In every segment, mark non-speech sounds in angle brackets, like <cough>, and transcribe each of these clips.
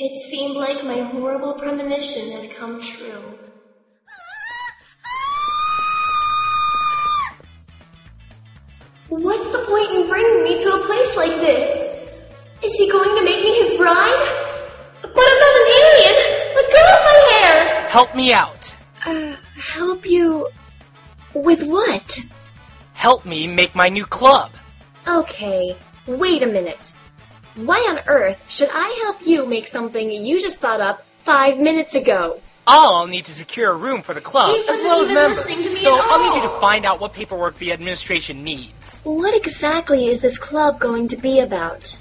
It seemed like my horrible premonition had come true. What's the point in bringing me to a place like this? Is he going to make me his bride? But I'm not an alien! Let go of my hair! Help me out. Uh, help you. with what? Help me make my new club. Okay, wait a minute. Why on earth should I help you make something you just thought up five minutes ago? I'll need to secure a room for the club, He as wasn't well as members. listening to me so at I'll need you to find out what paperwork the administration needs. What exactly is this club going to be about?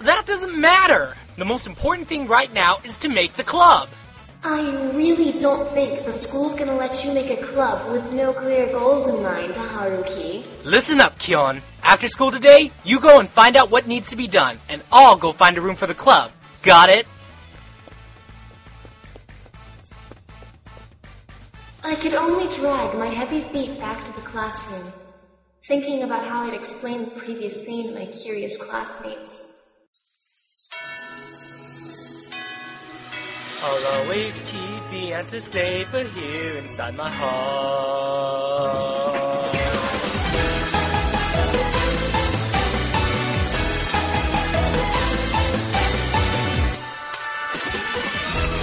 That doesn't matter. The most important thing right now is to make the club. I really don't think the school's gonna let you make a club with no clear goals in mind, Haruki. Listen up, Kyon. After school today, you go and find out what needs to be done, and I'll go find a room for the club. Got it? I could only drag my heavy feet back to the classroom, thinking about how I'd explain the previous scene to my curious classmates. I'll always keep the answer safer here inside my heart.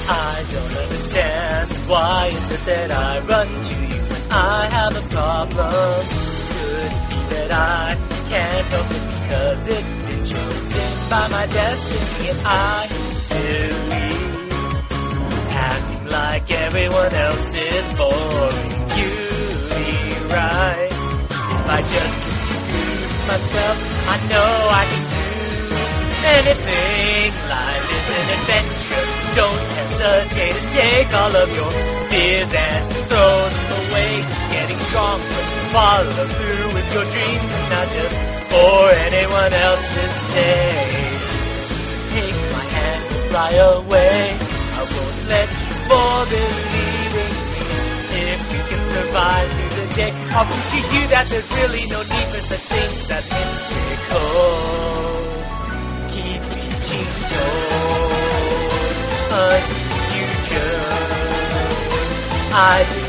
I don't understand why is it that I run to you when I have a problem. Could it be that I can't help it because it's been chosen by my destiny and I acting like everyone else is boring. Beauty, right? If I just choose myself, I know I can do anything. Life is an adventure. Don't hesitate to take all of your fears and throw them away. Getting stronger, follow through with your dreams, not just for anyone else's sake. Take my hand and fly away. I won't let fall believing. If you can survive through the day, I'll prove to you that there's really no need for such things as miracles. Keep reaching towards a future. I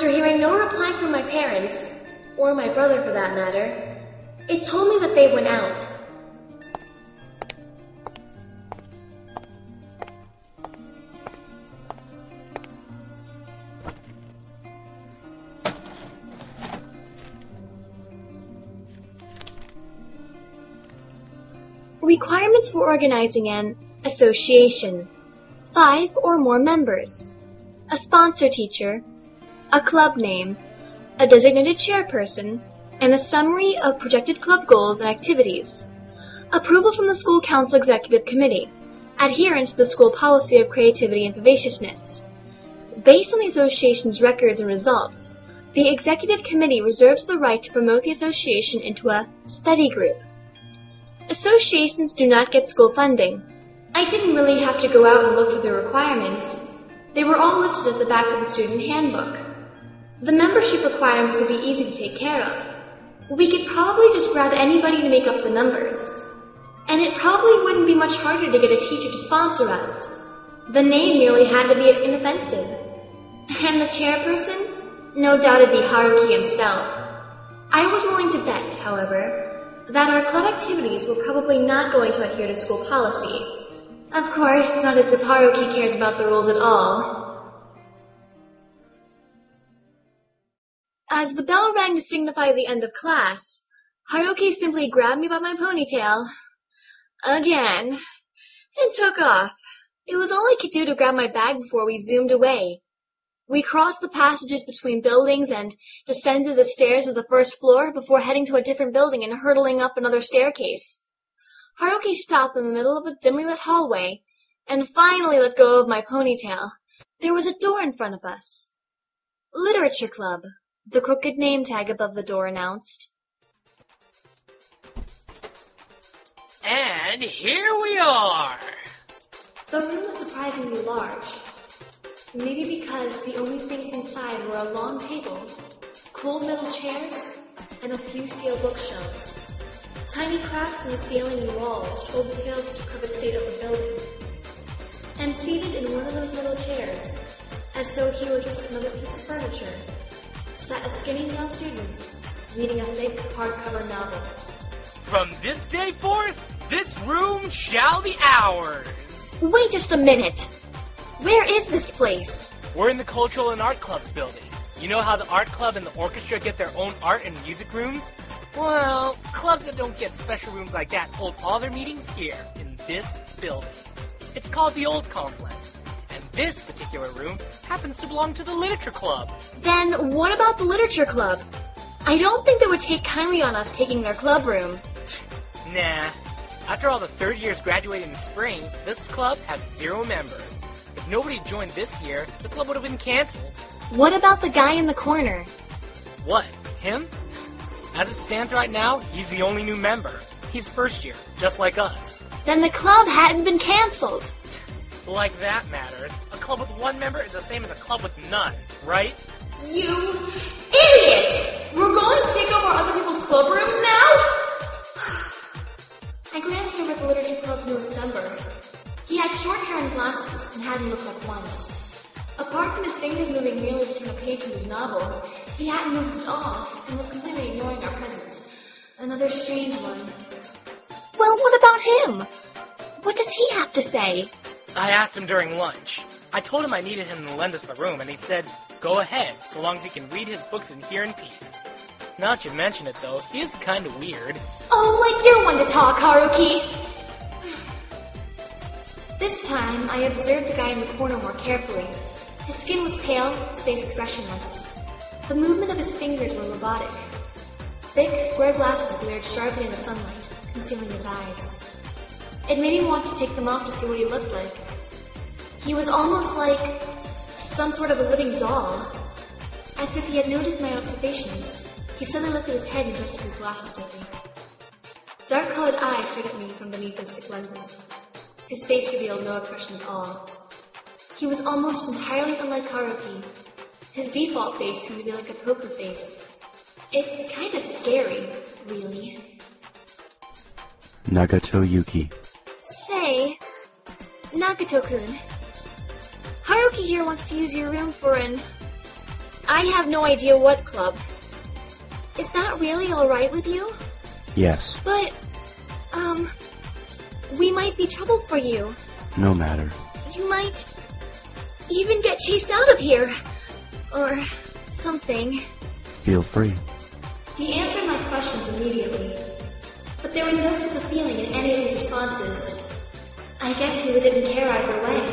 After hearing no reply from my parents, or my brother for that matter, it told me that they went out. Requirements for organizing an association. Five or more members. A sponsor teacher. A club name. A designated chairperson. And a summary of projected club goals and activities. Approval from the school council executive committee. Adherence to the school policy of creativity and vivaciousness. Based on the association's records and results, the executive committee reserves the right to promote the association into a study group. Associations do not get school funding. I didn't really have to go out and look for the requirements. They were all listed at the back of the student handbook. The membership requirements would be easy to take care of. We could probably just grab anybody to make up the numbers. And it probably wouldn't be much harder to get a teacher to sponsor us. The name merely had to be inoffensive. And the chairperson? No doubt it'd be Haruki himself. I was willing to bet, however, that our club activities were probably not going to adhere to school policy. Of course, it's not as if Haruki cares about the rules at all. As the bell rang to signify the end of class, Haruki simply grabbed me by my ponytail, again, and took off. It was all I could do to grab my bag before we zoomed away. We crossed the passages between buildings and descended the stairs of the first floor before heading to a different building and hurtling up another staircase. Haruki stopped in the middle of a dimly lit hallway and finally let go of my ponytail. There was a door in front of us. Literature Club, the crooked name tag above the door announced. And here we are. The room was surprisingly large. Maybe because the only things inside were a long table, cool metal chairs, and a few steel bookshelves. Tiny cracks in the ceiling and walls told the tale of the decrepit state of the building. And seated in one of those metal chairs, as though he were just another piece of furniture, sat a skinny male student reading a thick hardcover novel. From this day forth, this room shall be ours. Wait just a minute! Where is this place? We're in the Cultural and Art Club's building. You know how the art club and the orchestra get their own art and music rooms? Well, clubs that don't get special rooms like that hold all their meetings here, in this building. It's called the Old Complex. This particular room happens to belong to the Literature Club. Then what about the literature club? I don't think they would take kindly on us taking their club room. Nah. After all the third years graduated in spring, this club has zero members. If nobody joined this year, the club would have been canceled. What about the guy in the corner? What? Him? As it stands right now, he's the only new member. He's first year, just like us. Then the club hadn't been cancelled. Like that matters. A club with one member is the same as a club with none, right? You idiot! We're going to take over other people's club rooms now? I glanced over at the literature club's newest member. He had short hair and glasses and hadn't looked up once. Apart from his fingers moving merely to turn a page from his novel, he hadn't moved at all and was completely ignoring our presence. Another strange one. Well, what about him? What does he have to say? I asked him during lunch. I told him I needed him to lend us the room, and he said, go ahead, so long as he can read his books in here in peace. Now that you mention it, though, he is kind of weird. Oh, like you're one to talk, Haruki! This time, I observed the guy in the corner more carefully. His skin was pale, his face expressionless. The movement of his fingers were robotic. Thick, square glasses glared sharply in the sunlight, concealing his eyes. It made me want to take them off to see what he looked like. He was almost like some sort of a living doll. As if he had noticed my observations, he suddenly lifted his head and adjusted his glasses slightly. Dark-colored eyes stared at me from beneath those thick lenses. His face revealed no expression at all. He was almost entirely unlike Haruki. His default face seemed to be like a poker face. It's kind of scary, really. Nagato Yuki. Say, Nagato-kun, Haruki here wants to use your room for an... I have no idea what club. Is that really alright with you? Yes, But, um, we might be trouble for you. no matter. You might even get chased out of here. Or something. Feel free. He answered my questions immediately, but there was no sense of feeling in any of his responses. I guess he didn't care either way,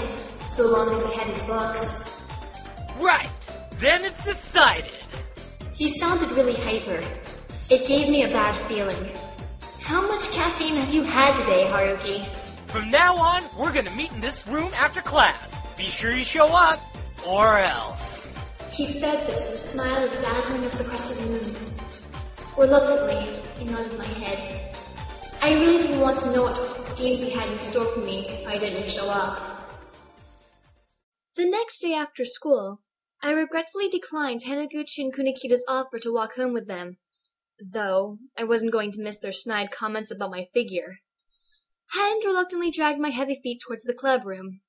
so long as he had his books. Right! Then it's decided! He sounded really hyper. It gave me a bad feeling. How much caffeine have you had today, Haruki? From now on, we're gonna meet in this room after class. Be sure you show up, or else. He said this with a smile as dazzling as the crescent moon. Reluctantly, I nodded my head. I really didn't want to know what schemes he had in store for me if I didn't show up. The next day after school, I regretfully declined Hanaguchi and Kunikida's offer to walk home with them, though I wasn't going to miss their snide comments about my figure. And reluctantly dragged my heavy feet towards the club room.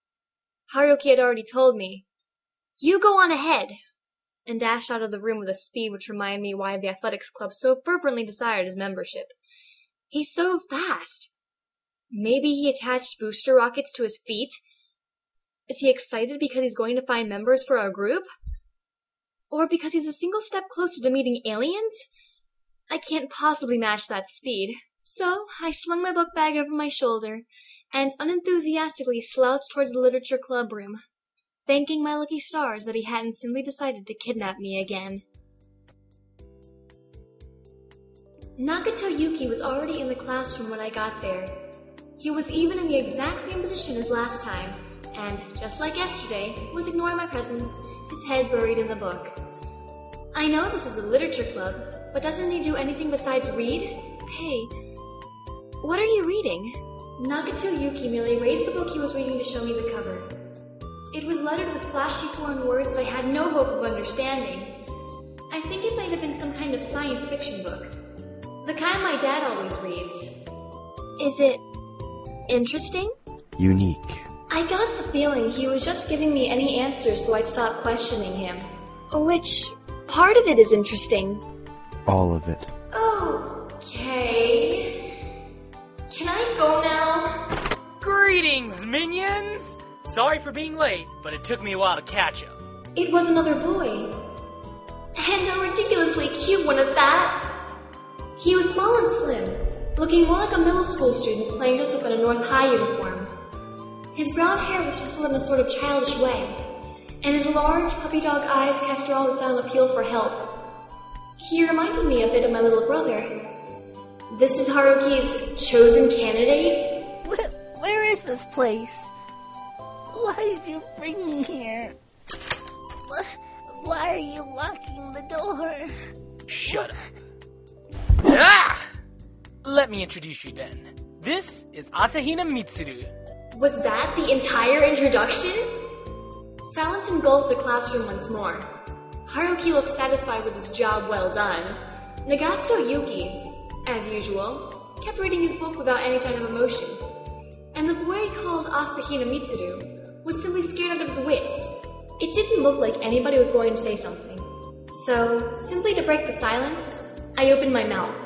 Haruki had already told me, You go on ahead, and dashed out of the room with a speed which reminded me why the athletics club so fervently desired his membership. He's so fast. Maybe he attached booster rockets to his feet? Is he excited because he's going to find members for our group? Or because he's a single step closer to meeting aliens? I can't possibly match that speed. So I slung my book bag over my shoulder and unenthusiastically slouched towards the literature club room, thanking my lucky stars that he hadn't simply decided to kidnap me again. Nagato Yuki was already in the classroom when I got there. He was even in the exact same position as last time, and, just like yesterday, was ignoring my presence, his head buried in the book. I know this is the literature club, but doesn't he do anything besides read? Hey, what are you reading? Nagato Yuki merely raised the book he was reading to show me the cover. It was lettered with flashy foreign words that I had no hope of understanding. I think it might have been some kind of science fiction book. The kind my dad always reads. Is it interesting? Unique. I got the feeling he was just giving me any answer so I'd stop questioning him. Which part of it is interesting? All of it. Okay. Can I go now? Greetings, minions! Sorry for being late, but it took me a while to catch up. It was another boy. And a ridiculously cute one at that. He was small and slim, looking more like a middle school student playing dressed up in a North High uniform. His brown hair was twisted in a sort of childish way, and his large puppy dog eyes cast all the silent appeal for help. He reminded me a bit of my little brother. This is Haruki's chosen candidate? Where, where is this place? Why did you bring me here? Why are you locking the door? Shut up. Ah! Let me introduce you then. This is Asahina Mitsuru. Was that the entire introduction? Silence engulfed the classroom once more. Haruki looked satisfied with his job well done. Nagato Yuki, as usual, kept reading his book without any sign of emotion. And the boy called Asahina Mitsuru was simply scared out of his wits. It didn't look like anybody was going to say something. So, simply to break the silence, I opened my mouth.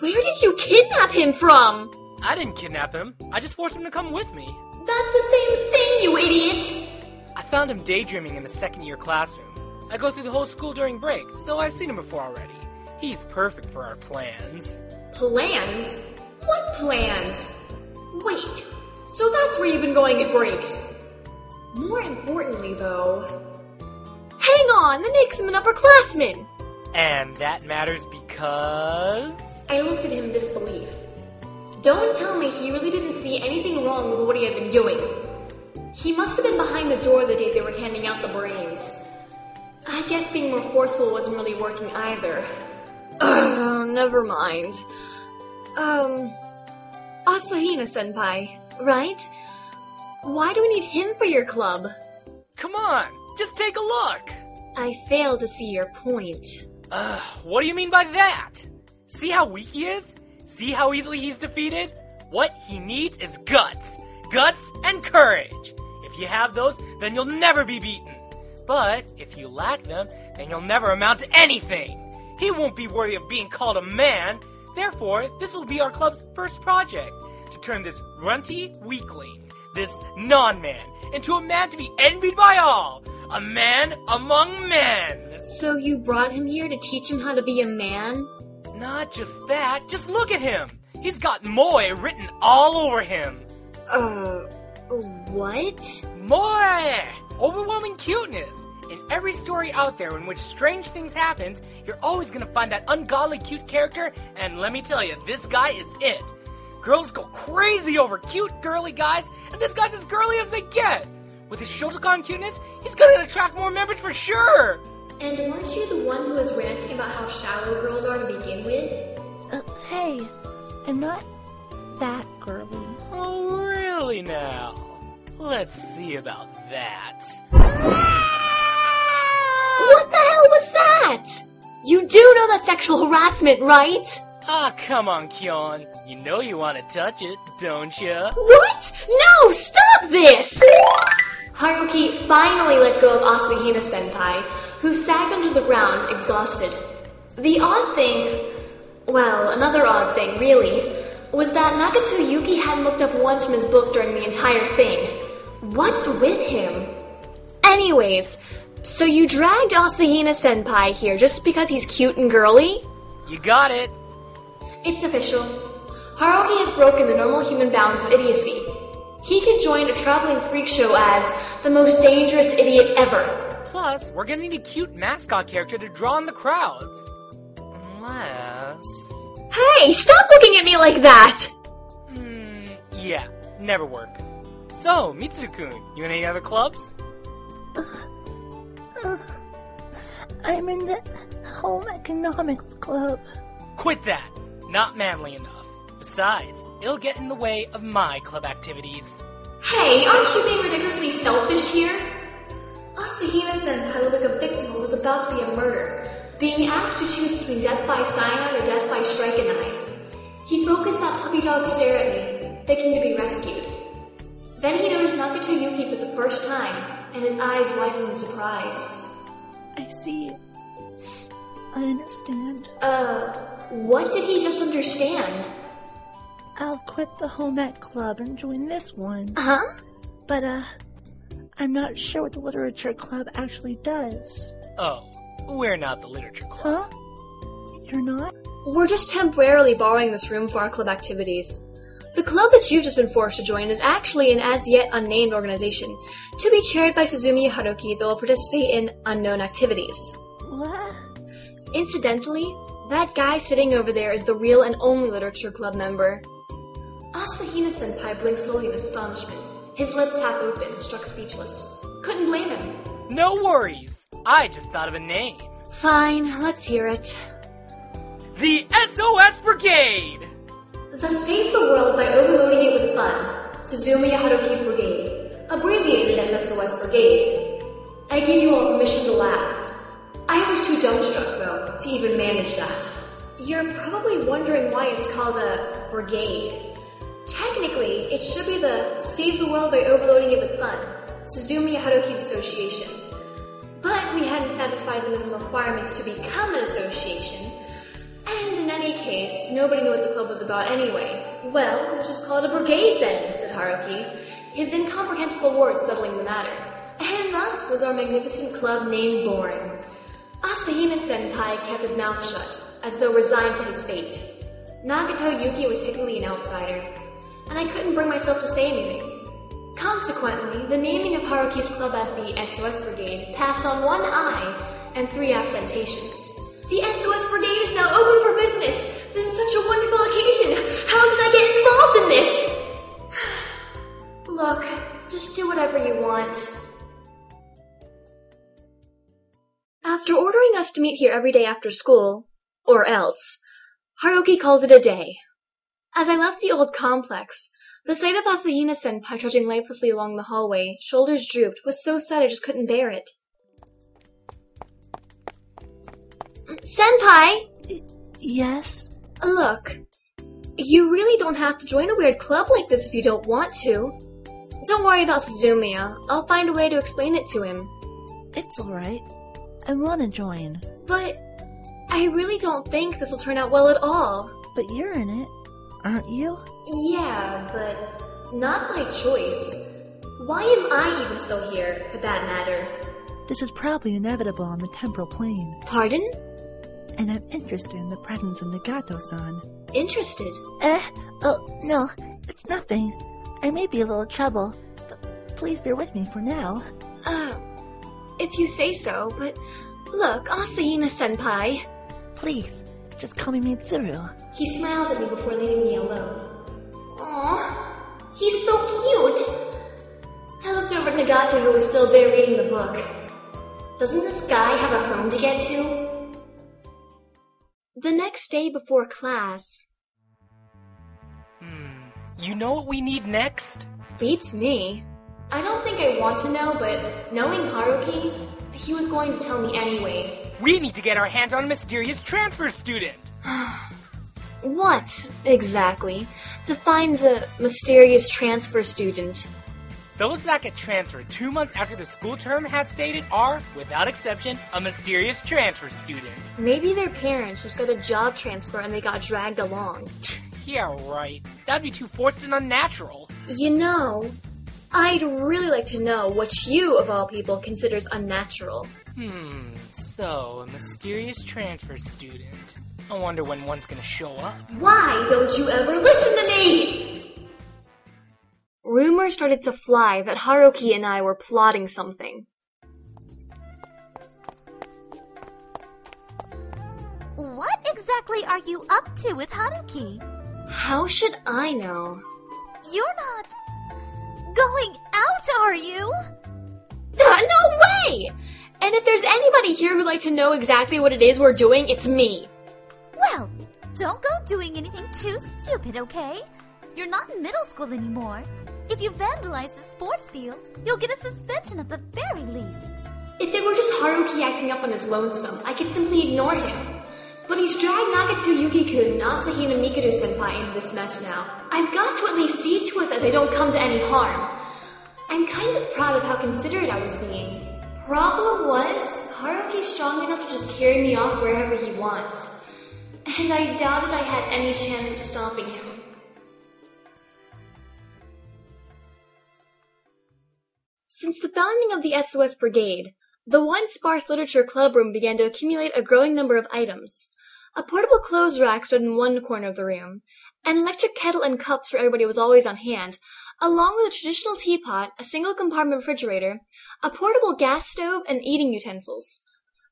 Where did you kidnap him from? I didn't kidnap him. I just forced him to come with me. That's the same thing, you idiot! I found him daydreaming in the second year classroom. I go through the whole school during break, so I've seen him before already. He's perfect for our plans. Plans? What plans? Wait, so that's where you've been going at breaks. More importantly, though. Hang on, that makes him an upperclassman! And that matters because. I looked at him in disbelief. Don't tell me he really didn't see anything wrong with what he had been doing. He must have been behind the door the day they were handing out the brains. I guess being more forceful wasn't really working either. Ugh, <sighs> never mind. Um, Asahina senpai, right? Why do we need him for your club? Come on, just take a look! I fail to see your point. What do you mean by that? See how weak he is? See how easily he's defeated? What he needs is guts. Guts and courage. If you have those, then you'll never be beaten. But if you lack them, then you'll never amount to anything. He won't be worthy of being called a man. Therefore, this will be our club's first project to turn this runty weakling, this non man, into a man to be envied by all. A man among men. So you brought him here to teach him how to be a man? Not just that, just look at him. He's got Moe written all over him. Uh, what? Moe! Overwhelming cuteness. In every story out there in which strange things happen, you're always gonna find that ungodly cute character, and let me tell you, this guy is it. Girls go crazy over cute, girly guys, and this guy's as girly as they get. With his shotacon cuteness, he's gonna attract more members for sure. And weren't you the one who was ranting about how shallow girls are to begin with? Uh, hey, I'm not that girly. Oh, really now? Let's see about that. <laughs> What the hell was that? You do know that's sexual harassment, right? Ah, come on, Kyon. You know you want to touch it, don't you? What? No, stop this! Haruki finally let go of Asahina senpai, who sagged onto the ground, exhausted. The odd thing, well, another odd thing, really, was that Nagato Yuki hadn't looked up once from his book during the entire thing. What's with him? Anyways, so you dragged Asahina senpai here just because he's cute and girly? You got it. It's official. Haruki has broken the normal human bounds of idiocy. He can join a traveling freak show as the most dangerous idiot ever. Plus, we're gonna need a cute mascot character to draw in the crowds. Unless. Hey, stop looking at me like that! Hmm, yeah, never work. So, Mitsuru-kun, you in any other clubs? I'm in the home economics club. Quit that! Not manly enough. Besides, it'll get in the way of my club activities. Hey, aren't you being ridiculously selfish here? Asahina Senpai looked like a victim who was about to be a murder, being asked to choose between death by cyanide or death by strychnine. He focused that puppy dog stare at me, begging to be rescued. Then he noticed Nagato Yuki for the first time, and his eyes widened in surprise. I see. I understand. Uh, what did he just understand? I'll quit the home ec club and join this one. Huh? But, uh, I'm not sure what the literature club actually does. Oh, we're not the literature club. Huh? You're not? We're just temporarily borrowing this room for our club activities. The club that you've just been forced to join is actually an as yet unnamed organization, to be chaired by Suzumiya Haruki that will participate in unknown activities. What? Incidentally, that guy sitting over there is the real and only literature club member. Asahina senpai blinked slowly in astonishment, his lips half open, struck speechless. Couldn't blame him. No worries. I just thought of a name. Fine, let's hear it. The SOS Brigade! The Save the World by Overloading It with Fun, Suzumiya Haruki's Brigade, abbreviated as SOS Brigade. I give you all permission to laugh. I was too dumbstruck, though, to even manage that. You're probably wondering why it's called a brigade. Technically, it should be the Save the World by Overloading It with Fun, Suzumiya Haruki's Association. But we hadn't satisfied the minimum requirements to become an association, and in any case, nobody knew what the club was about anyway. Well, let's just call it a brigade then, said Haruki, his incomprehensible words settling the matter. And thus was our magnificent club named born. Asahina Senpai kept his mouth shut, as though resigned to his fate. Nagato Yuki was technically an outsider, and I couldn't bring myself to say anything. Consequently, the naming of Haruki's club as the SOS Brigade passed on one aye and three absentations. The SOS Brigade is now open for business! This is such a wonderful occasion! How did I get involved in this? <sighs> Look, just do whatever you want. After ordering us to meet here every day after school, or else, Haruki called it a day. As I left the old complex, the sight of Asahina senpai trudging lifelessly along the hallway, shoulders drooped, was so sad I just couldn't bear it. Senpai! Yes? Look, you really don't have to join a weird club like this if you don't want to. Don't worry about Suzumiya. I'll find a way to explain it to him. It's alright. I wanna join. But I really don't think this will turn out well at all. But you're in it, aren't you? Yeah, but not by choice. Why am I even still here, for that matter? This is probably inevitable on the temporal plane, Pardon? and I'm interested in the presence of Nagato-san. Interested? Eh? Oh, no, it's nothing. I may be a little trouble, but please bear with me for now. Uh, if you say so, but look, Asahina senpai. Please, just call me Mitsuru. He smiled at me before leaving me alone. Aw, he's so cute! I looked over at Nagato who was still there reading the book. Doesn't this guy have a home to get to? The next day before class, Hmm. You know what we need next? beats me. I don't think I want to know, but knowing Haruki, he was going to tell me anyway. We need to get our hands on a mysterious transfer student. <gasps> What, exactly, defines a mysterious transfer student? Those that get transferred two months after the school term has stated are, without exception, a mysterious transfer student. Maybe their parents just got a job transfer and they got dragged along. Yeah, right. That'd be too forced and unnatural. You know, I'd really like to know what you, of all people, considers unnatural. Hmm, so, a mysterious transfer student. I wonder when one's gonna show up. Why don't you ever listen to me? Rumors started to fly that Haruki and I were plotting something. What exactly are you up to with Haruki? How should I know? You're not going out, are you? Uh, no way! And if there's anybody here who'd like to know exactly what it is we're doing, it's me. Well, don't go doing anything too stupid, okay? You're not in middle school anymore. If you vandalize the sports field, you'll get a suspension at the very least. If it were just Haruki acting up on his lonesome, I could simply ignore him. But he's dragged Nagato Yuki-kun and Asahina Mikuru-senpai into this mess now. I've got to at least see to it that they don't come to any harm. I'm kind of proud of how considerate I was being. Problem was, Haruki's strong enough to just carry me off wherever he wants. And I doubted I had any chance of stopping him. Since the founding of the SOS Brigade, the once sparse literature club room began to accumulate a growing number of items. A portable clothes rack stood in one corner of the room. An electric kettle and cups for everybody was always on hand, along with a traditional teapot, a single compartment refrigerator, a portable gas stove, and eating utensils.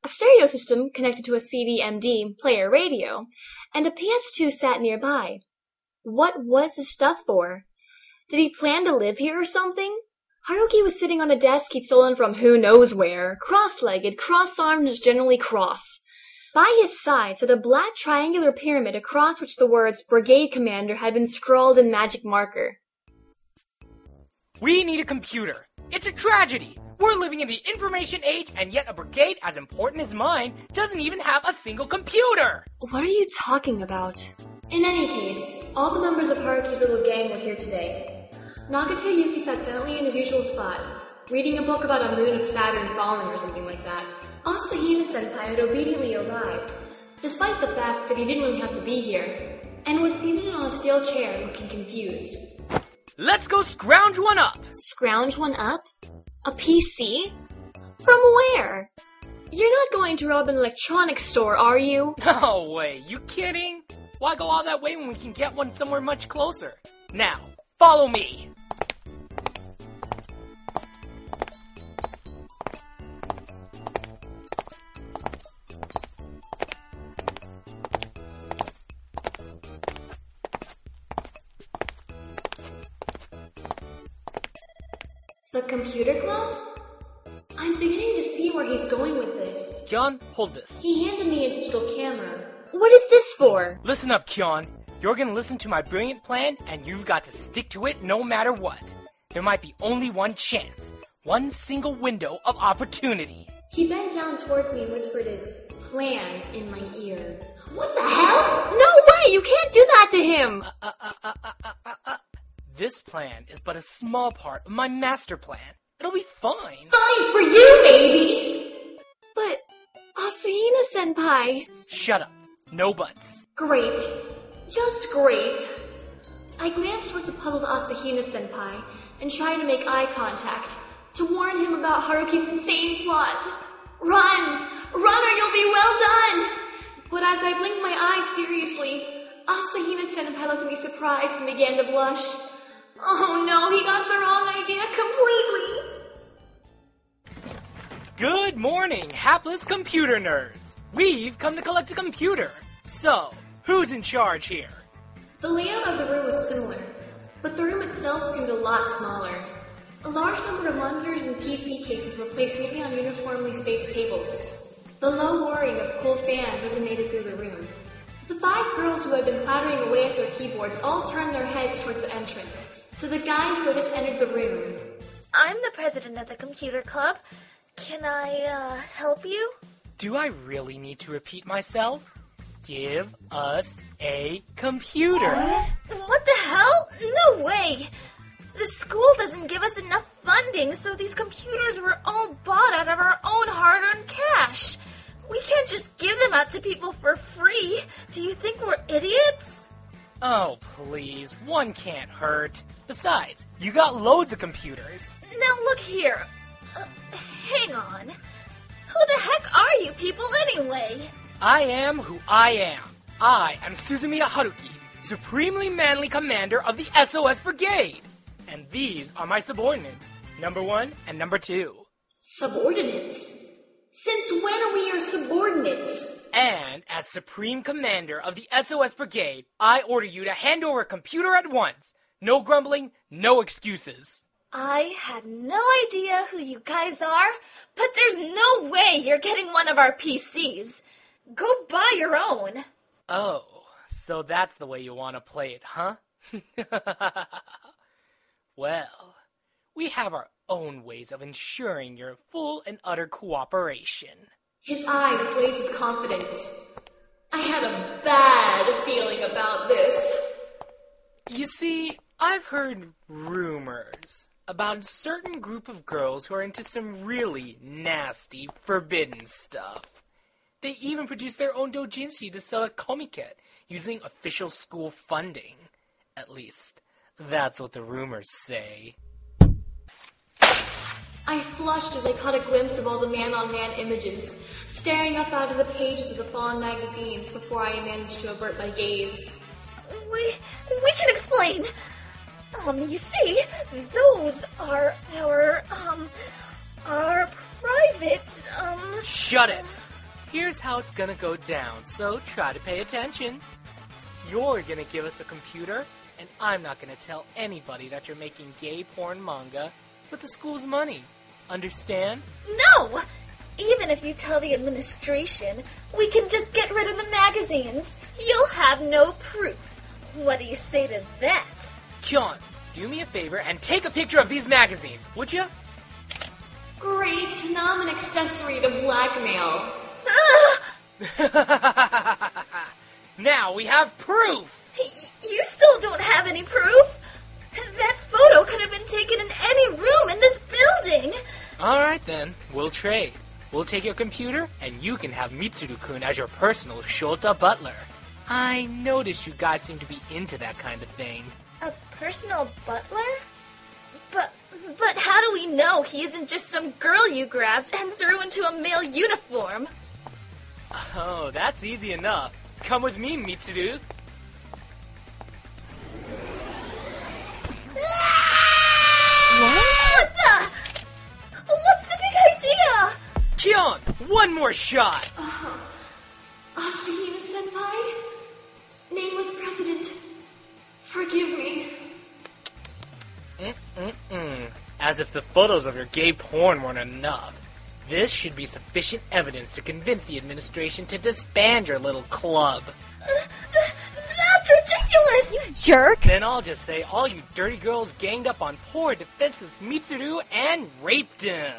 A stereo system connected to a CD-MD player radio, and a PS2 sat nearby. What was this stuff for? Did he plan to live here or something? Haruki was sitting on a desk he'd stolen from who knows where, cross-legged, cross-armed, just generally cross. By his side sat a black triangular pyramid across which the words Brigade Commander had been scrawled in magic marker. We need a computer. It's a tragedy. We're living in the information age, and yet a brigade as important as mine doesn't even have a single computer. What are you talking about? In any case, all the members of Haruki's little gang were here today. Nagato Yuki sat silently in his usual spot, reading a book about a moon of Saturn falling or something like that. Asahina senpai had obediently arrived, despite the fact that he didn't really have to be here, and was seated on a steel chair looking confused. Let's go scrounge one up. Scrounge one up? A PC? From where? You're not going to rob an electronics store, are you? <laughs> No way. You kidding? Why go all that way when we can get one somewhere much closer? Now, follow me. Computer club? I'm beginning to see where he's going with this. Kyon, hold this. He handed me a digital camera. What is this for? Listen up, Kyon. You're gonna listen to my brilliant plan, and you've got to stick to it no matter what. There might be only one chance, one single window of opportunity. He bent down towards me and whispered his plan in my ear. What the hell? No way! You can't do that to him! Uh, uh, uh, uh, uh. This plan is but a small part of my master plan. It'll be fine. Fine for you, baby! But, Asahina senpai. Shut up. No buts. Great. Just great. I glanced towards the puzzled Asahina senpai and tried to make eye contact to warn him about Haruki's insane plot. Run! Run or you'll be well done! But as I blinked my eyes furiously, Asahina senpai looked at me surprised and began to blush. Oh no, he got the wrong idea completely! Good morning, hapless computer nerds. We've come to collect a computer. So, who's in charge here? The layout of the room was similar, but the room itself seemed a lot smaller. A large number of monitors and PC cases were placed neatly on uniformly spaced tables. The low whirring of cool fans resonated through the room. The five girls who had been clattering away at their keyboards all turned their heads towards the entrance, to the guy who had just entered the room. I'm the president of the computer club. Can I, uh, help you? Do I really need to repeat myself? Give us a computer. What the hell? No way! The school doesn't give us enough funding, so these computers were all bought out of our own hard earned cash. We can't just give them out to people for free. Do you think we're idiots? Oh, please. One can't hurt. Besides, you got loads of computers. Now look here. Uh, hang on. Who the heck are you people anyway? I am who I am. I am Suzumiya Haruki, supremely manly commander of the SOS Brigade. And these are my subordinates, number one and number two. Subordinates? Since when are we your subordinates? And as supreme commander of the SOS Brigade, I order you to hand over a computer at once. No grumbling, no excuses. I had no idea who you guys are, but there's no way you're getting one of our PCs. Go buy your own. Oh, so that's the way you want to play it, huh? <laughs> Well, we have our own ways of ensuring your full and utter cooperation. His eyes blazed with confidence. I had a bad feeling about this. You see, I've heard rumors about a certain group of girls who are into some really nasty, forbidden stuff. They even produce their own doujinshi to sell at Komiket using official school funding. At least, that's what the rumors say. I flushed as I caught a glimpse of all the man on man images, staring up out of the pages of the fallen magazines before I managed to avert my gaze. We we can explain. Um, you see, those are our um our private um Shut it! Here's how it's gonna go down, so try to pay attention. You're gonna give us a computer, and I'm not gonna tell anybody that you're making gay porn manga with the school's money. Understand? No! Even if you tell the administration, we can just get rid of the magazines. You'll have no proof. What do you say to that? Kyon, do me a favor and take a picture of these magazines, would you? Great, now I'm an accessory to blackmail. <laughs> now we have proof! You still don't have any proof? That photo could have been taken in any room in this building. Alright then, we'll trade. We'll take your computer, and you can have Mitsuru-kun as your personal Shota butler. I noticed you guys seem to be into that kind of thing. A personal butler? But but how do we know he isn't just some girl you grabbed and threw into a male uniform? Oh, that's easy enough. Come with me, Mitsuru. What What the? What's the big idea? Kyon, one more shot! Uh, Asahina senpai? Nameless president. Forgive me. As if the photos of your gay porn weren't enough. This should be sufficient evidence to convince the administration to disband your little club. That's ridiculous! You Jerk! Then I'll just say all you dirty girls ganged up on poor defenseless Mitsuru and raped him.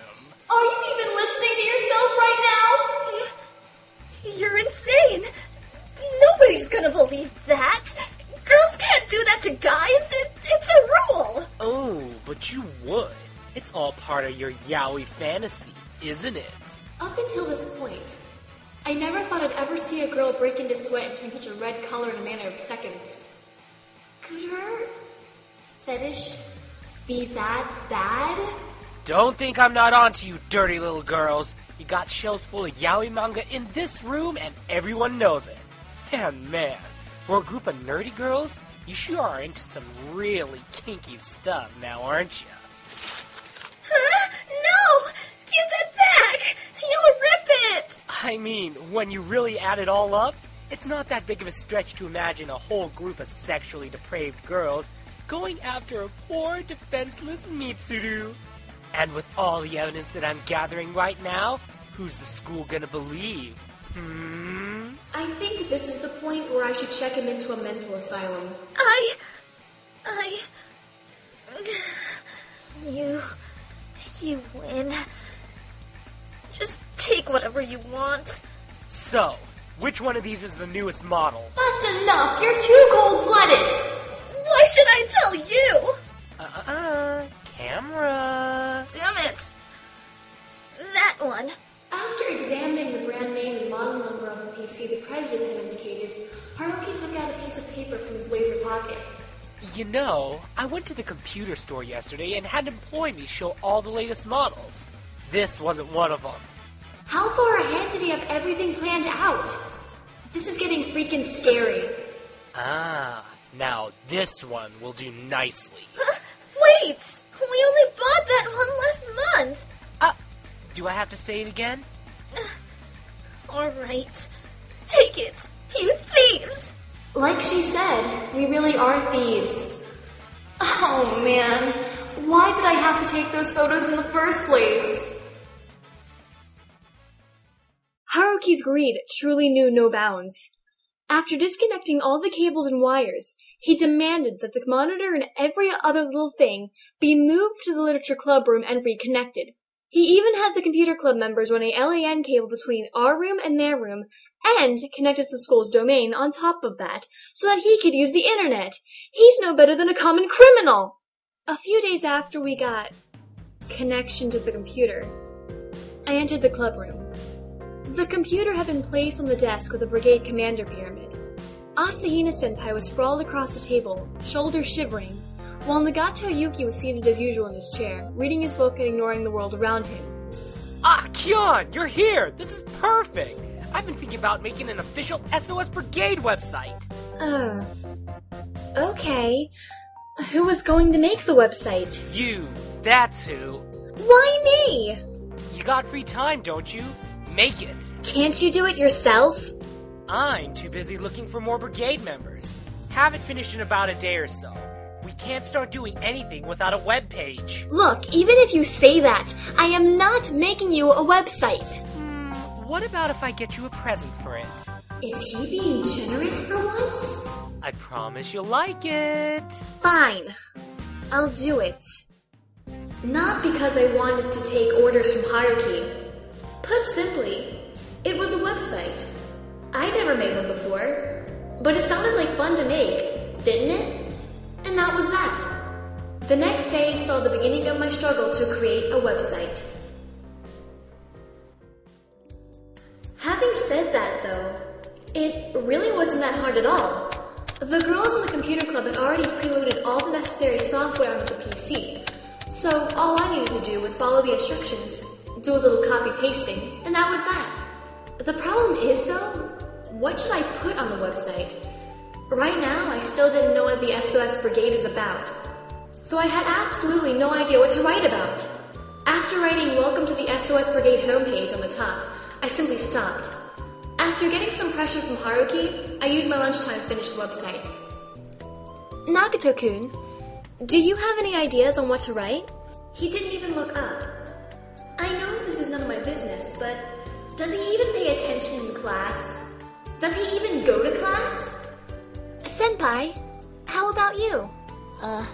Are you even listening to yourself right now? You're insane! Nobody's gonna believe that! Girls can't do that to guys! It, it's a rule! Oh, but you would. It's all part of your yaoi fantasy, isn't it? Up until this point, I never thought I'd ever see a girl break into sweat and turn such a red color in a matter of seconds. Could her fetish be that bad? Don't think I'm not onto you, dirty little girls. You got shelves full of yaoi manga in this room, and everyone knows it. And man, for a group of nerdy girls, you sure are into some really kinky stuff now, aren't you? Huh? No! Give that back! You'll rip it! I mean, when you really add it all up, it's not that big of a stretch to imagine a whole group of sexually depraved girls going after a poor, defenseless Mitsuru. And with all the evidence that I'm gathering right now, who's the school gonna believe? Hmm? I think this is the point where I should check him into a mental asylum. I. I. You. You win. Just take whatever you want. So, which one of these is the newest model? That's enough! You're too cold blooded! Why should I tell you? Uh-uh, camera. Damn it. That one. After examining the brand name and model number of the PC the president had indicated, Haruki took out a piece of paper from his blazer pocket. You know, I went to the computer store yesterday and had an employee show all the latest models. This wasn't one of them. How far ahead did he have everything planned out? This is getting freaking scary. Ah, now this one will do nicely. <gasps> Wait! We only bought that one last month! Do I have to say it again? <laughs> Alright. Take it, you thieves! Like she said, we really are thieves. Oh man, why did I have to take those photos in the first place? Haruki's greed truly knew no bounds. After disconnecting all the cables and wires, He demanded that the monitor and every other little thing be moved to the literature club room and reconnected. He even had the computer club members run a LAN cable between our room and their room and connect us to the school's domain on top of that so that he could use the internet. He's no better than a common criminal. A few days after we got connection to the computer, I entered the club room. The computer had been placed on the desk with the brigade commander pyramid. Asahina senpai was sprawled across the table, shoulders shivering, while Nagato Yuki was seated as usual in his chair, reading his book and ignoring the world around him. Ah, Kyon, you're here! This is perfect! I've been thinking about making an official SOS Brigade website. Oh. Okay. Who was going to make the website? You, that's who. Why me? You got free time, don't you? Make it. Can't you do it yourself? I'm too busy looking for more brigade members. Have it finished in about a day or so. Can't start doing anything without a web page. Look, even if you say that, I am not making you a website. Hmm, what about if I get you a present for it? Is he being generous for once? I promise you'll like it. Fine. I'll do it. Not because I wanted to take orders from Haruki. Put simply, it was a website. I'd never made one before, but it sounded like fun to make, didn't it? And that was that. The next day saw the beginning of my struggle to create a website. Having said that, though, it really wasn't that hard at all. The girls in the computer club had already preloaded all the necessary software onto the PC, so all I needed to do was follow the instructions, do a little copy pasting, and that was that. The problem is, though, what should I put on the website? Right now, I still didn't know what the SOS Brigade is about, so I had absolutely no idea what to write about. After writing Welcome to the SOS Brigade homepage on the top, I simply stopped. After getting some pressure from Haruki, I used my lunchtime to finish the website. Nagato-kun, do you have any ideas on what to write? He didn't even look up. I know this is none of my business, but does he even pay attention in class? Does he even go to class? Senpai, how about you? Uh,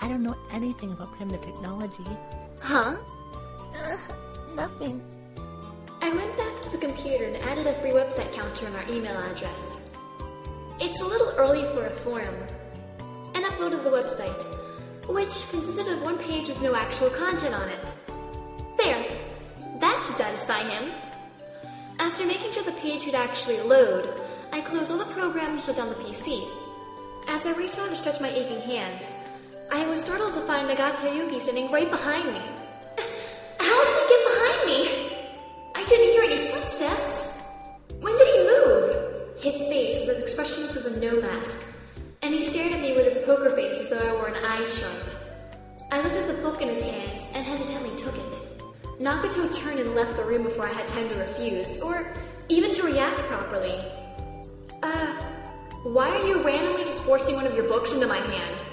I don't know anything about primitive technology. Huh? Uh, nothing. I went back to the computer and added a free website counter on our email address. It's a little early for a forum, and uploaded the website, which consisted of one page with no actual content on it. There, that should satisfy him. After making sure the page would actually load, I closed all the programs and shut down the PC. As I reached out to stretch my aching hands, I was startled to find Nagato Yuki standing right behind me. <laughs> How did he get behind me? I didn't hear any footsteps. When did he move? His face was as expressionless as a Noh mask, and he stared at me with his poker face as though I were an eye chart. I looked at the book in his hands and hesitantly took it. Nagato turned and left the room before I had time to refuse, or even to react properly. Uh, why are you randomly just forcing one of your books into my hand?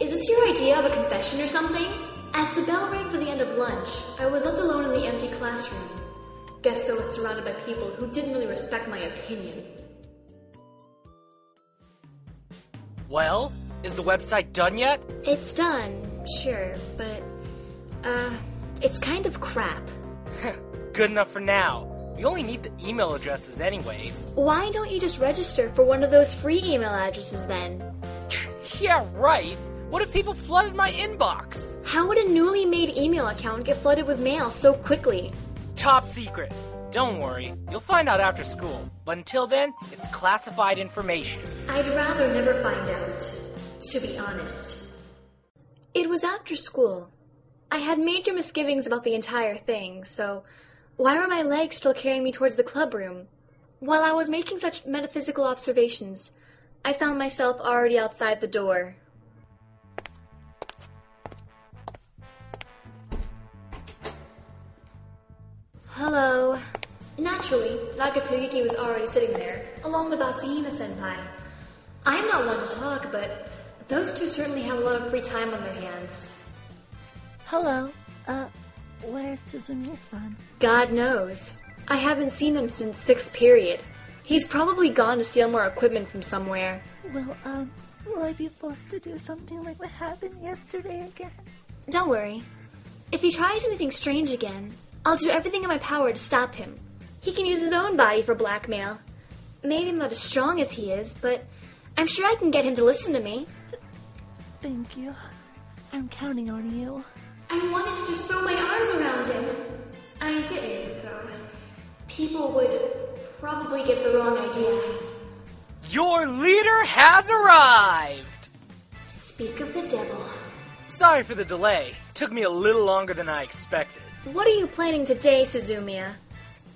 Is this your idea of a confession or something? As the bell rang for the end of lunch, I was left alone in the empty classroom. Guess I was surrounded by people who didn't really respect my opinion. Well, is the website done yet? It's done, sure, but, uh, it's kind of crap. <laughs> Good enough for now. We only need the email addresses anyways. Why don't you just register for one of those free email addresses then? <laughs> Yeah, right. What if people flooded my inbox? How would a newly made email account get flooded with mail so quickly? Top secret. Don't worry, you'll find out after school. But until then, it's classified information. I'd rather never find out, to be honest. It was after school. I had major misgivings about the entire thing, so why were my legs still carrying me towards the club room? While I was making such metaphysical observations, I found myself already outside the door. Hello. Naturally, Nagato Yuki was already sitting there, along with Asahina senpai. I'm not one to talk, but those two certainly have a lot of free time on their hands. Hello. Uh, where's Suzumiya-san? God knows. I haven't seen him since sixth period. He's probably gone to steal more equipment from somewhere. Well, um, Will I be forced to do something like what happened yesterday again? Don't worry. If he tries anything strange again, I'll do everything in my power to stop him. He can use his own body for blackmail. Maybe I'm not as strong as he is, but I'm sure I can get him to listen to me. Thank you. I'm counting on you. I wanted to just throw my arms around him. I didn't, though. People would probably get the wrong idea. Your leader has arrived! Speak of the devil. Sorry for the delay. Took me a little longer than I expected. What are you planning today, Suzumiya?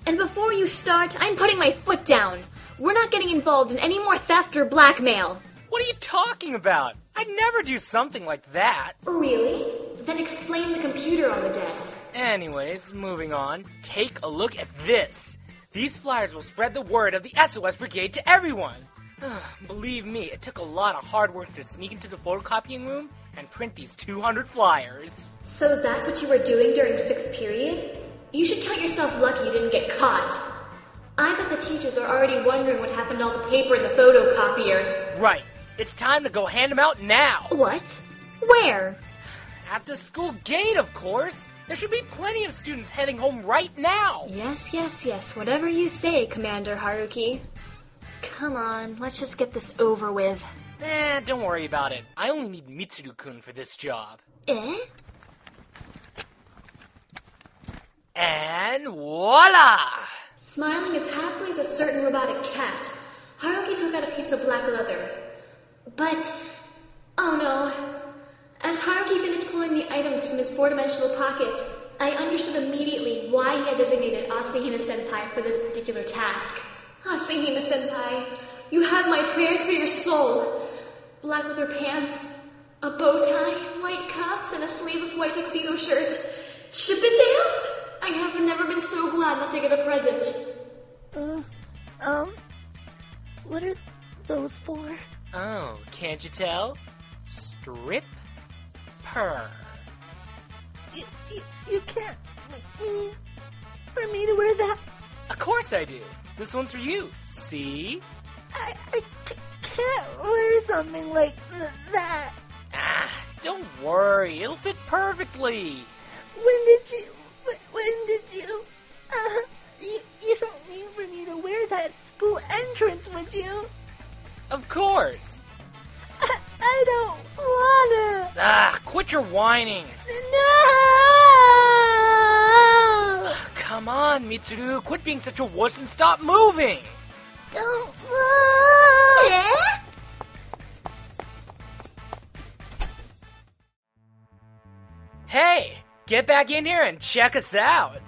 And before you start, I'm putting my foot down. We're not getting involved in any more theft or blackmail. What are you talking about? I'd never do something like that. Really? Then explain the computer on the desk. Anyways, moving on. Take a look at this. These flyers will spread the word of the SOS Brigade to everyone. <sighs> Believe me, it took a lot of hard work to sneak into the photocopying room and print these 200 flyers. So that's what you were doing during sixth period? You should count yourself lucky you didn't get caught. I bet the teachers are already wondering what happened to all the paper in the photocopier. Right. It's time to go hand them out now. What? Where? At the school gate, of course. There should be plenty of students heading home right now. Yes, yes, yes. Whatever you say, Commander Haruki. Come on, let's just get this over with. Eh, don't worry about it. I only need Mitsuru-kun for this job. Eh? And voila! Smiling as happily as a certain robotic cat, Haruki took out a piece of black leather. But, oh no. As Haruki finished pulling the items from his four dimensional pocket, I understood immediately why he had designated Asahina Senpai for this particular task. Asahina Senpai, you have my prayers for your soul. Black leather pants, a bow tie, white cuffs, and a sleeveless white tuxedo shirt. Ship it dance? I have never been so glad not to get a present. Uh, um, what are those for? Oh, can't you tell? Strip her. You, you, you can't mean for me to wear that. Of course I do. This one's for you. See? I, I c- can't wear something like th- that. Ah, don't worry. It'll fit perfectly. When did you? When did you? Uh, you, you don't mean for me to wear that at school entrance, would you? Of course. I, I don't wanna. Ah, quit your whining. No! Come on, Mitsuru. Quit being such a wuss and stop moving. Don't move! Eh? Hey, get back in here and check us out.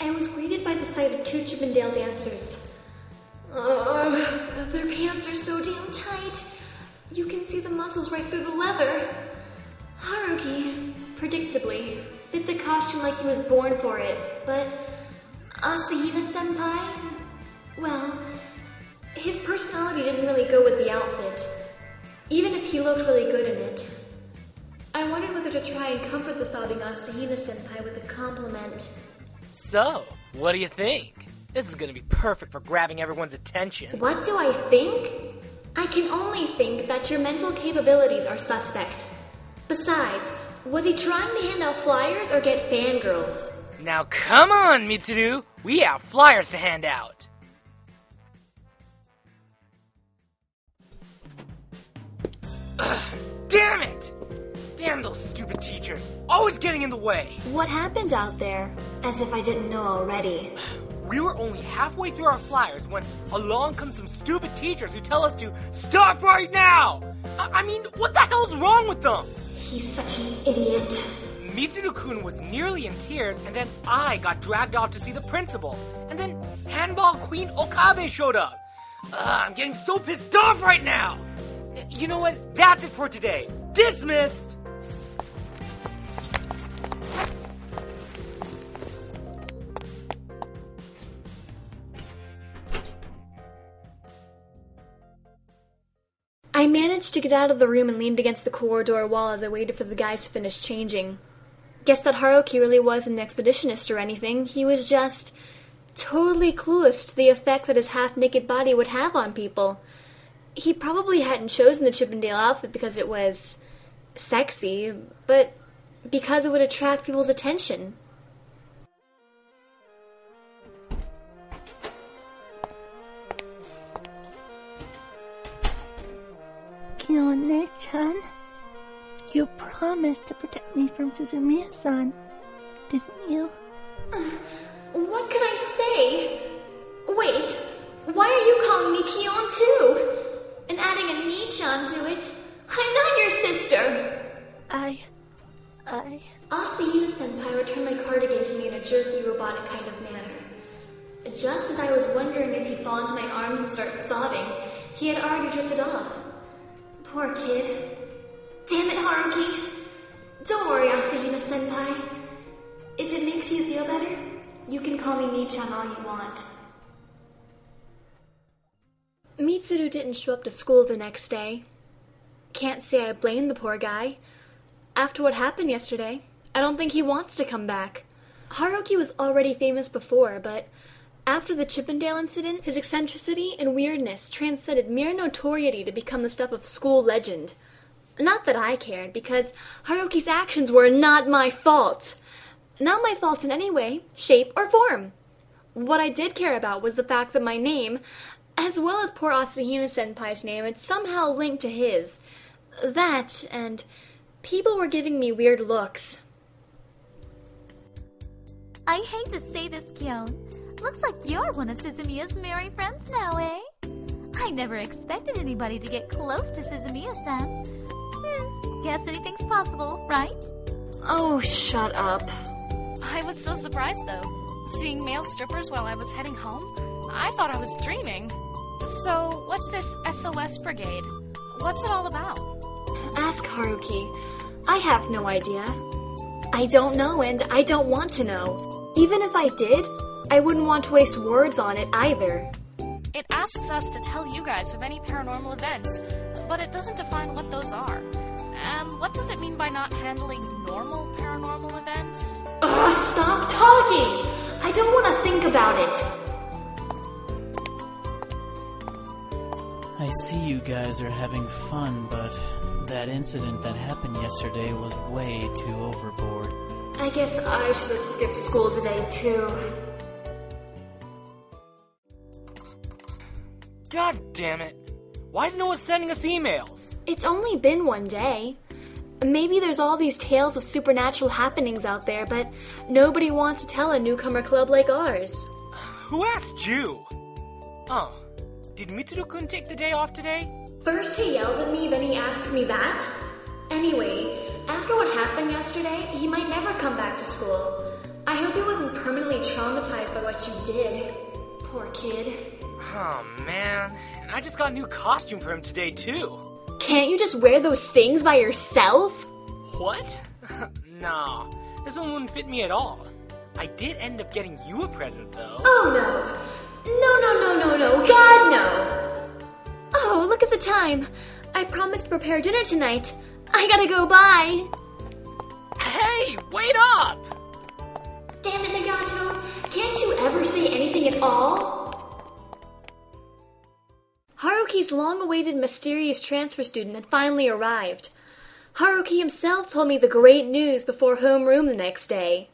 I was greeted by the sight of two Chippendale dancers. Ugh, their pants are so damn tight. You can see the muscles right through the leather. Haruki, predictably, fit the costume like he was born for it, but Asahina senpai, well, his personality didn't really go with the outfit, even if he looked really good in it. I wondered whether to try and comfort the sobbing Asahina senpai with a compliment. So, what do you think? This is gonna be perfect for grabbing everyone's attention. What do I think? I can only think that your mental capabilities are suspect. Besides, was he trying to hand out flyers or get fangirls? Now come on, Mitsuru. We have flyers to hand out. Ugh, <sighs> damn it! Damn those stupid teachers. Always getting in the way. What happened out there? As if I didn't know already. <sighs> We were only halfway through our flyers when along come some stupid teachers who tell us to stop right now! I, I mean, what the hell's wrong with them? He's such an idiot. Mitsuru-kun was nearly in tears, and then I got dragged off to see the principal. And then Handball Queen Okabe showed up. Ugh, I'm getting so pissed off right now! You know what? That's it for today. Dismissed! I managed to get out of the room and leaned against the corridor wall as I waited for the guys to finish changing. Guess that Haruki really wasn't an expeditionist or anything. He was just totally clueless to the effect that his half naked body would have on people. He probably hadn't chosen the Chippendale outfit because it was sexy, but because it would attract people's attention. Kiyone-chan, you promised to protect me from Suzumiya-san, didn't you? <sighs> What can I say? Wait, why are you calling me Kyon too? And adding a Nichan to it? I'm not your sister! I... I... I'll see Asahina senpai returned my cardigan to me in a jerky, robotic kind of manner. Just as I was wondering if he'd fall into my arms and start sobbing, he had already drifted off. Poor kid. Damn it, Haruki! Don't worry, Asahina senpai. If it makes you feel better, you can call me Nichan all you want. Mitsuru didn't show up to school the next day. Can't say I blame the poor guy. After what happened yesterday, I don't think he wants to come back. Haruki was already famous before, but after the Chippendale incident, his eccentricity and weirdness transcended mere notoriety to become the stuff of school legend. Not that I cared, because Haruki's actions were not my fault. Not my fault in any way, shape, or form. What I did care about was the fact that my name, as well as poor Asahina senpai's name, had somehow linked to his. That, and people were giving me weird looks. I hate to say this, Kyon. Looks like you're one of Suzumiya's merry friends now, eh? I never expected anybody to get close to Suzumiya-san. Hmm, guess anything's possible, right? Oh, shut up. I was so surprised though. Seeing male strippers while I was heading home, I thought I was dreaming. So, what's this SOS Brigade? What's it all about? Ask Haruki. I have no idea. I don't know, and I don't want to know. Even if I did, I wouldn't want to waste words on it either. It asks us to tell you guys of any paranormal events, but it doesn't define what those are. And what does it mean by not handling normal paranormal events? Ugh, stop talking! I don't want to think about it. I see you guys are having fun, but that incident that happened yesterday was way too overboard. I guess I should have skipped school today, too. Damn it. Why is no one sending us emails? It's only been one day. Maybe there's all these tales of supernatural happenings out there, but nobody wants to tell a newcomer club like ours. Who asked you? Oh, did Mitsuru-kun take the day off today? First he yells at me, then he asks me that? Anyway, after what happened yesterday, he might never come back to school. I hope he wasn't permanently traumatized by what you did. Poor kid. Oh man, and I just got a new costume for him today too. Can't you just wear those things by yourself? What? <laughs> nah, this one wouldn't fit me at all. I did end up getting you a present though. Oh no. No, no, no, no, no. God, no. Oh, look at the time. I promised to prepare dinner tonight. I gotta go bye. Hey, wait up! Damn it, Nagato. Can't you ever say anything at all? Haruki's long awaited mysterious transfer student had finally arrived. Haruki himself told me the great news before homeroom the next day.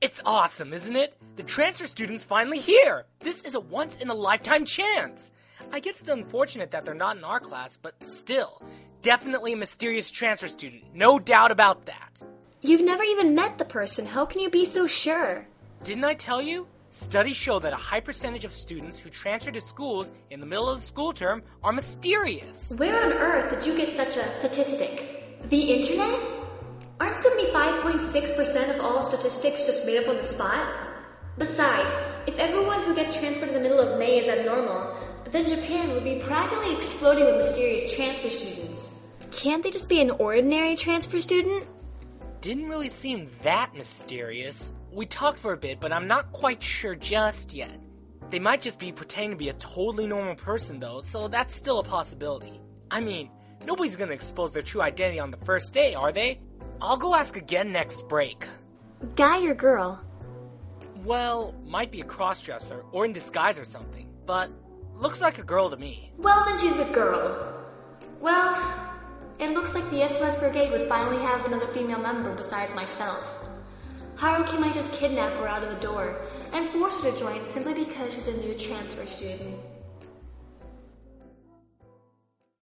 It's awesome, isn't it? The transfer student's finally here! This is a once in a lifetime chance! I guess it's unfortunate that they're not in our class, but still, definitely a mysterious transfer student, no doubt about that. You've never even met the person. How can you be so sure? Didn't I tell you? Studies show that a high percentage of students who transfer to schools in the middle of the school term are mysterious. Where on earth did you get such a statistic? The internet? Aren't 75.6% of all statistics just made up on the spot? Besides, if everyone who gets transferred in the middle of May is abnormal, then Japan would be practically exploding with mysterious transfer students. Can't they just be an ordinary transfer student? Didn't really seem that mysterious. We talked for a bit, but I'm not quite sure just yet. They might just be pretending to be a totally normal person, though, so that's still a possibility. I mean, nobody's gonna expose their true identity on the first day, are they? I'll go ask again next break. Guy or girl? Well, might be a crossdresser or in disguise or something, but Looks like a girl to me. Well, then she's a girl. Well, it looks like the SOS Brigade would finally have another female member besides myself. Haruki might just kidnap her out of the door and force her to join simply because she's a new transfer student.